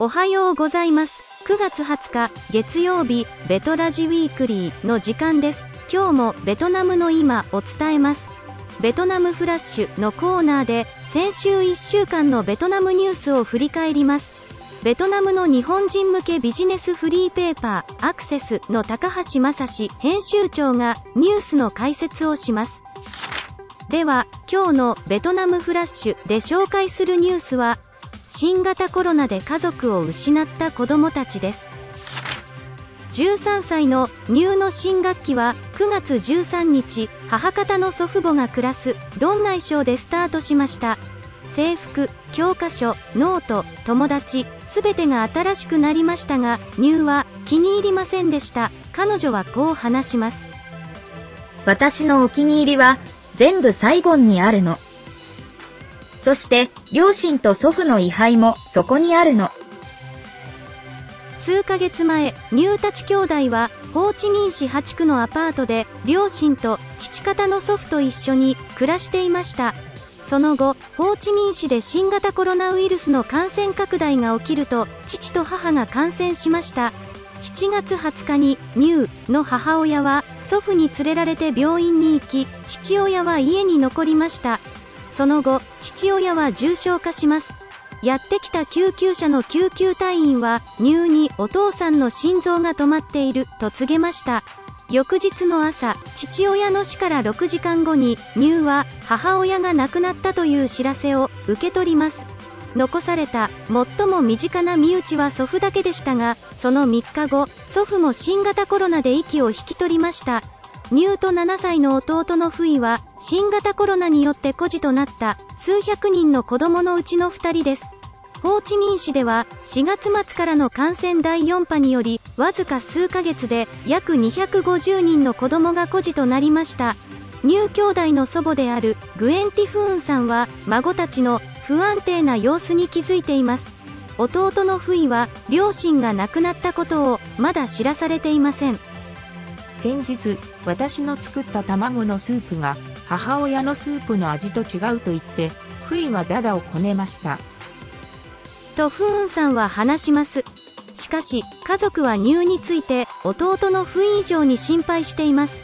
おはようございます。9月20日、月曜日、ベトラジウィークリーの時間です。今日もベトナムの今を伝えます。ベトナムフラッシュのコーナーで、先週1週間のベトナムニュースを振り返ります。ベトナムの日本人向けビジネスフリーペーパー、アクセスの高橋正史編集長がニュースの解説をします。では、今日のベトナムフラッシュで紹介するニュースは、新型コロナで家族を失った子供たちです。13歳の入の新学期は9月13日、母方の祖父母が暮らすドン内省でスタートしました。制服、教科書、ノート、友達、すべてが新しくなりましたが、入は気に入りませんでした。彼女はこう話します。私のお気に入りは全部サイゴンにあるの。そして、両親と祖父の位牌もそこにあるの。数ヶ月前、ニュータチ兄弟は、ホーチミン市8区のアパートで、両親と父方の祖父と一緒に暮らしていました。その後、ホーチミン市で新型コロナウイルスの感染拡大が起きると、父と母が感染しました。7月20日に、ニューの母親は、祖父に連れられて病院に行き、父親は家に残りました。その後、父親は重症化します。やってきた救急車の救急隊員は、入にお父さんの心臓が止まっていると告げました。翌日の朝、父親の死から6時間後に、入は母親が亡くなったという知らせを受け取ります。残された最も身近な身内は祖父だけでしたが、その3日後、祖父も新型コロナで息を引き取りました。ニューと7歳の弟のフイは、新型コロナによって孤児となった数百人の子供のうちの2人です。ホーチミン市では4月末からの感染第4波によりわずか数ヶ月で約250人の子供が孤児となりました。ニュー兄弟の祖母であるグエンティフーンさんは孫たちの不安定な様子に気づいています。弟のフイは両親が亡くなったことをまだ知らされていません。先日、私の作った卵のスープが母親のスープの味と違うと言って、不意はダダをこねました。とフーンさんは話します。しかし、家族はニューについて、弟のフイ以上に心配しています。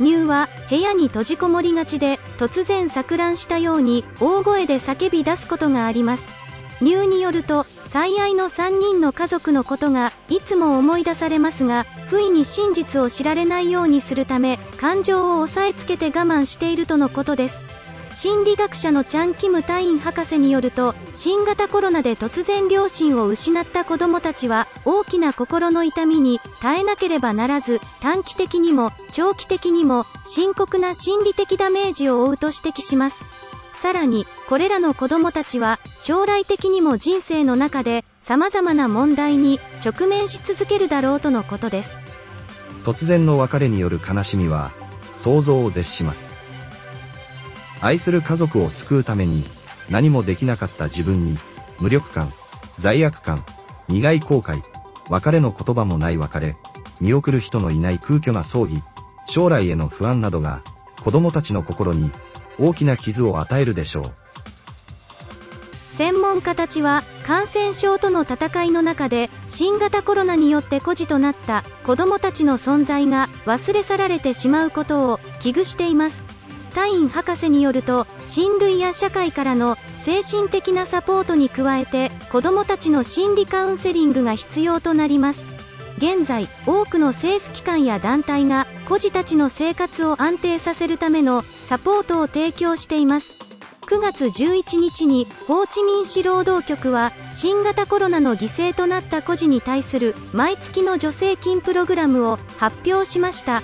ニューは、部屋に閉じこもりがちで、突然錯乱したように、大声で叫び出すことがあります。ニューによると、最愛の3人の家族のことが、いつも思い出されますが、不意に真実を知られないようにするため、感情を抑えつけて我慢しているとのことです。心理学者のチャン・キム隊員博士によると新型コロナで突然両親を失った子どもたちは大きな心の痛みに耐えなければならず短期的にも長期的にも深刻な心理的ダメージを負うと指摘しますさらにこれらの子どもたちは将来的にも人生の中で様々な問題に直面し続けるだろうとのことです。突然の別れによる悲しみは想像を絶します。愛する家族を救うために何もできなかった自分に無力感、罪悪感、苦い後悔、別れの言葉もない別れ、見送る人のいない空虚な葬儀、将来への不安などが子供たちの心に大きな傷を与えるでしょう。専門家たちは感染症との戦いの中で新型コロナによって孤児となった子どもたちの存在が忘れ去られてしまうことを危惧していますタイン博士によると親類や社会からの精神的なサポートに加えて子どもたちの心理カウンセリングが必要となります現在多くの政府機関や団体が孤児たちの生活を安定させるためのサポートを提供しています。9月11日にホーチミン市労働局は新型コロナの犠牲となった孤児に対する毎月の助成金プログラムを発表しました。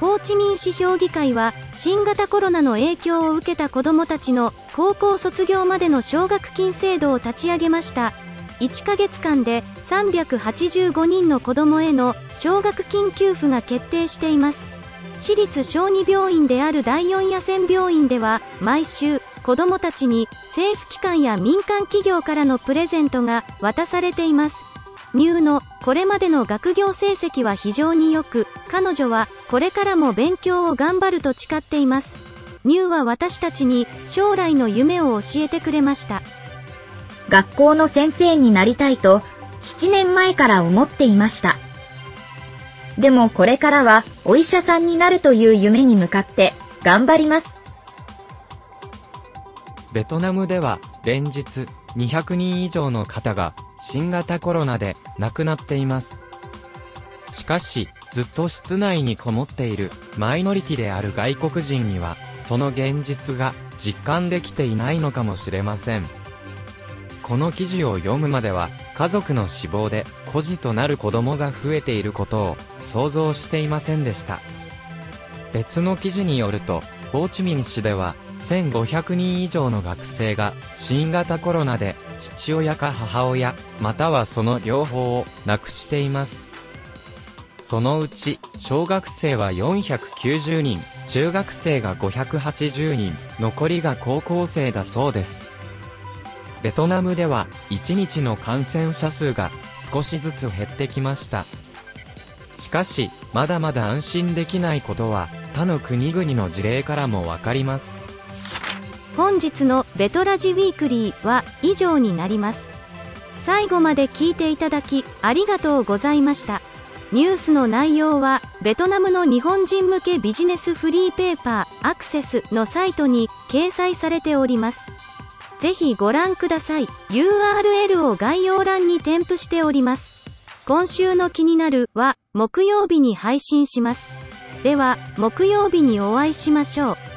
ホーチミン市評議会は新型コロナの影響を受けた子どもたちの高校卒業までの奨学金制度を立ち上げました。1ヶ月間で385人の子どもへの奨学金給付が決定しています。私立小児病院である第四野戦病院では毎週子どもたちに政府機関や民間企業からのプレゼントが渡されています。ニューのこれまでの学業成績は非常に良く彼女はこれからも勉強を頑張ると誓っています。ニューは私たちに将来の夢を教えてくれました。学校の先生になりたいと7年前から思っていました。でもこれからはお医者さんになるという夢に向かって頑張ります。ベトナムでは連日200人以上の方が新型コロナで亡くなっています。しかし、ずっと室内にこもっているマイノリティである外国人には、その現実が実感できていないのかもしれません。この記事を読むまでは、家族の死亡で孤児となる子供が増えていることを想像していませんでした。別の記事によると、ホーチミン市では、1500人以上の学生が新型コロナで父親か母親、またはその両方を亡くしています。そのうち、小学生は490人、中学生が580人、残りが高校生だそうです。ベトナムでは1日の感染者数が少しずつ減ってきました。しかし、まだまだ安心できないことは他の国々の事例からもわかります。本日のベトラジウィークリーは以上になります。最後まで聞いていただきありがとうございました。ニュースの内容は、ベトナムの日本人向けビジネスフリーペーパー、アクセスのサイトに掲載されております。ぜひご覧ください。URL を概要欄に添付しております。今週の気になるは、木曜日に配信します。では、木曜日にお会いしましょう。